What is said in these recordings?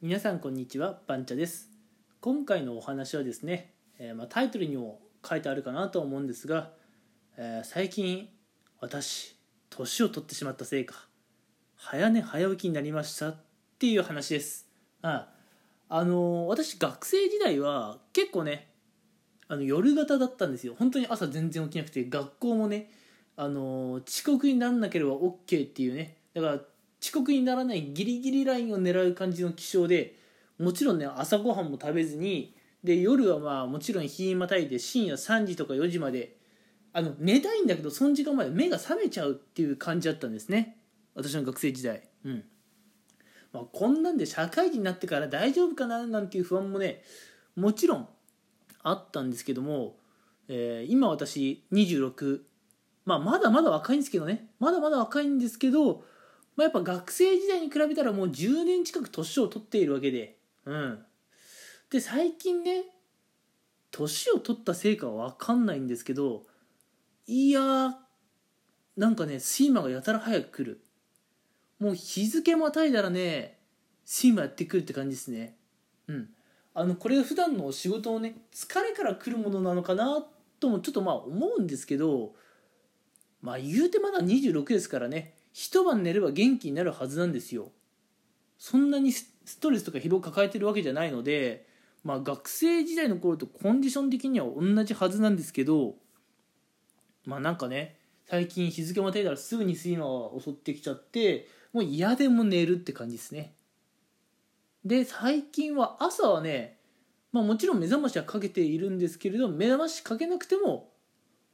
皆さんこんにちはバンチャです。今回のお話はですね、えー、まあ、タイトルにも書いてあるかなと思うんですが、えー、最近私年を取ってしまったせいか早寝早起きになりましたっていう話です。ああのー、私学生時代は結構ねあの夜型だったんですよ。本当に朝全然起きなくて学校もねあの遅刻にならなければ OK っていうね。だから遅刻にならないギリギリラインを狙う感じの気象でもちろんね朝ごはんも食べずにで夜はまあもちろん日またいで深夜3時とか4時まであの寝たいんだけどその時間まで目が覚めちゃうっていう感じだったんですね。私の学生時代。うん。まあ、こんなんで社会人になってから大丈夫かななんていう不安もねもちろんあったんですけども、えー、今私26まあまだまだ若いんですけどね。まだまだ若いんですけどまあ、やっぱ学生時代に比べたらもう10年近く年を取っているわけで、うん。で、最近ね、年を取ったせいかは分かんないんですけど、いやなんかね、睡魔がやたら早く来る。もう日付またいだらね、睡魔やってくるって感じですね。うん。あの、これが普段の仕事のね、疲れから来るものなのかなともちょっとまあ思うんですけど、まあ言うてまだ26ですからね、一晩寝れば元気になるはずなんですよ。そんなにストレスとか疲労抱えてるわけじゃないのでまあ学生時代の頃とコンディション的には同じはずなんですけどまあなんかね最近日付またらすぐに睡魔が襲ってきちゃってもう嫌でも寝るって感じですね。で最近は朝はねまあもちろん目覚ましはかけているんですけれど目覚ましかけなくても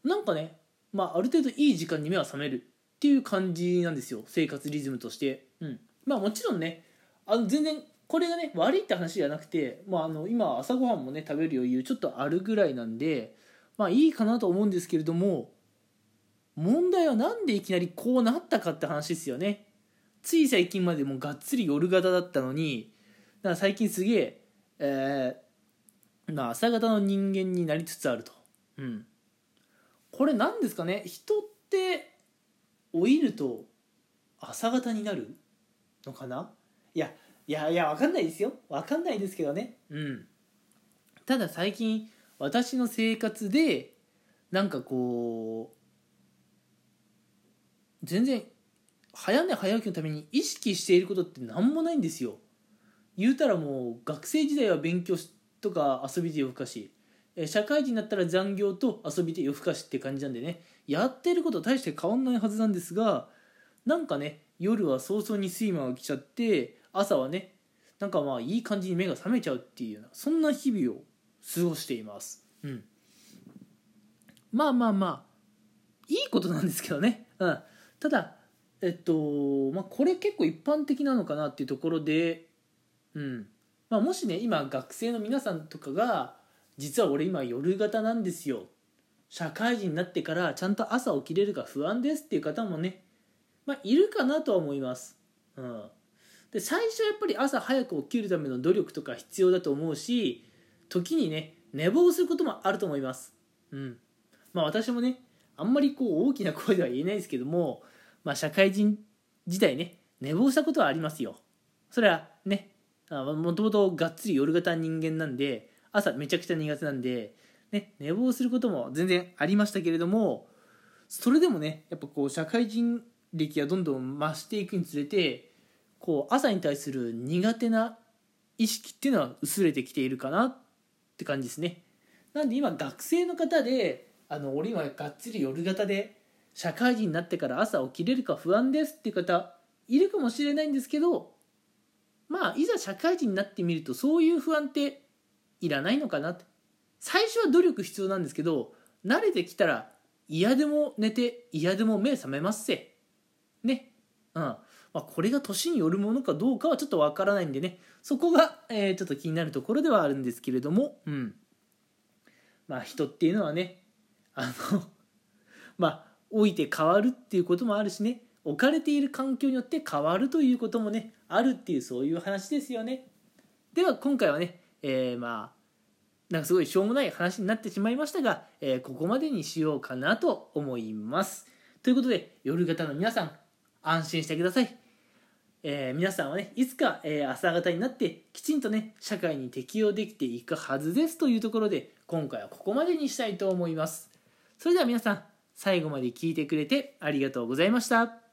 なんかねまあある程度いい時間に目は覚める。っていう感じなんですよ生活リズムとして、うん、まあもちろんねあの全然これがね悪いって話じゃなくて、まあ、あの今朝ごはんもね食べる余裕ちょっとあるぐらいなんでまあいいかなと思うんですけれども問題は何でいきなりこうなったかって話ですよね。つい最近までもがっつり夜型だったのにだから最近すげええー、まあ朝型の人間になりつつあると。うん。これ何ですかね？人って老いると朝方になるのかな？いやいやいや分かんないですよ。分かんないですけどね。うん。ただ最近私の生活でなんかこう全然早寝早起きのために意識していることって何もないんですよ。言うたらもう学生時代は勉強とか遊びで夜更かし社会人になったら残業と遊びで夜更かしって感じなんでね。やってること大して変わんないはずなんですがなんかね夜は早々に睡魔が来ちゃって朝はねなんかまあいい感じに目が覚めちゃうっていうようなそんな日々を過ごしています。うん。まあまあまあいいことなんですけどね。うん。ただえっとまあこれ結構一般的なのかなっていうところでうん。まあもしね今学生の皆さんとかが実は俺今夜型なんですよ社会人になってからちゃんと朝起きれるか不安ですっていう方もね、まあ、いるかなとは思います。うん、で最初やっぱり朝早く起きるための努力とか必要だと思うし時にね寝坊することもあると思います。うんまあ、私もねあんまりこう大きな声では言えないですけども、まあ、社会人時代ね寝坊したことはありますよ。それはねもともとがっつり夜型人間なんで朝めちゃくちゃ苦手なんでね、寝坊することも全然ありましたけれどもそれでもねやっぱこう社会人歴がどんどん増していくにつれてこう朝に対する苦手な意識っていうのは薄れてきているかなって感じですね。なんで今学生の方であの俺今がっつり夜型で社会人になってから朝起きれるか不安ですっていう方いるかもしれないんですけどまあいざ社会人になってみるとそういう不安っていらないのかなって。最初は努力必要なんですけど慣れてきたら嫌でも寝て嫌でも目覚めますせ。ね。うん。まあ、これが年によるものかどうかはちょっとわからないんでね。そこが、えー、ちょっと気になるところではあるんですけれども。うん。まあ人っていうのはねあの まあ老いて変わるっていうこともあるしね。置かれている環境によって変わるということもねあるっていうそういう話ですよね。では今回はね、えー、まあなんかすごいしょうもない話になってしまいましたが、えー、ここまでにしようかなと思います。ということで、夜型の皆さん、安心してください。えー皆さんはねいつか、えー朝方になってきちんとね社会に適応できていくはずですというところで今回はここまでにしたいと思いますそれでは皆さん最後まで聞いてくれてありがとうございました